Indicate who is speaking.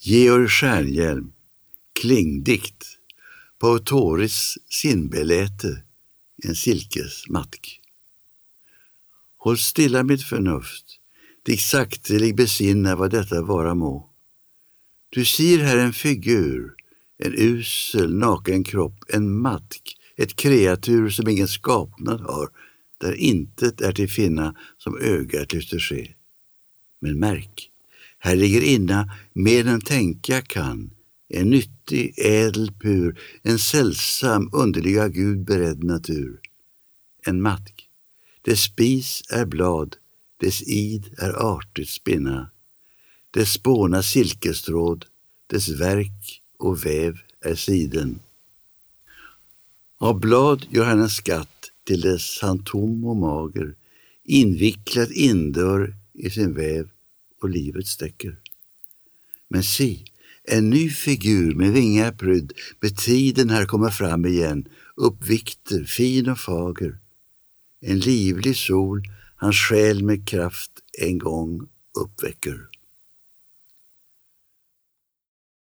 Speaker 1: Georg Stjernhielm, Klingdikt, Pautoris sinnbeläte, en silkesmatk. Håll stilla mitt förnuft, dig saktelig besinna vad detta vara må. Du ser här en figur, en usel naken kropp, en matk, ett kreatur som ingen skapnad har, där intet är till finna som ögat lyfter se. Men märk, här ligger inna mer än tänka kan, en nyttig, ädel pur, en sällsam, underliga Gud beredd natur. En matk, dess spis är blad, dess id är artigt spinna, dess spåna silkestråd, dess verk och väv är siden. Av blad gör han en skatt till dess han tom och mager, invicklat indör i sin väv och livet sträcker. Men si, en ny figur med vingar prydd, med tiden här kommer fram igen, uppvikter, fin och fager. En livlig sol hans själ med kraft en gång uppväcker.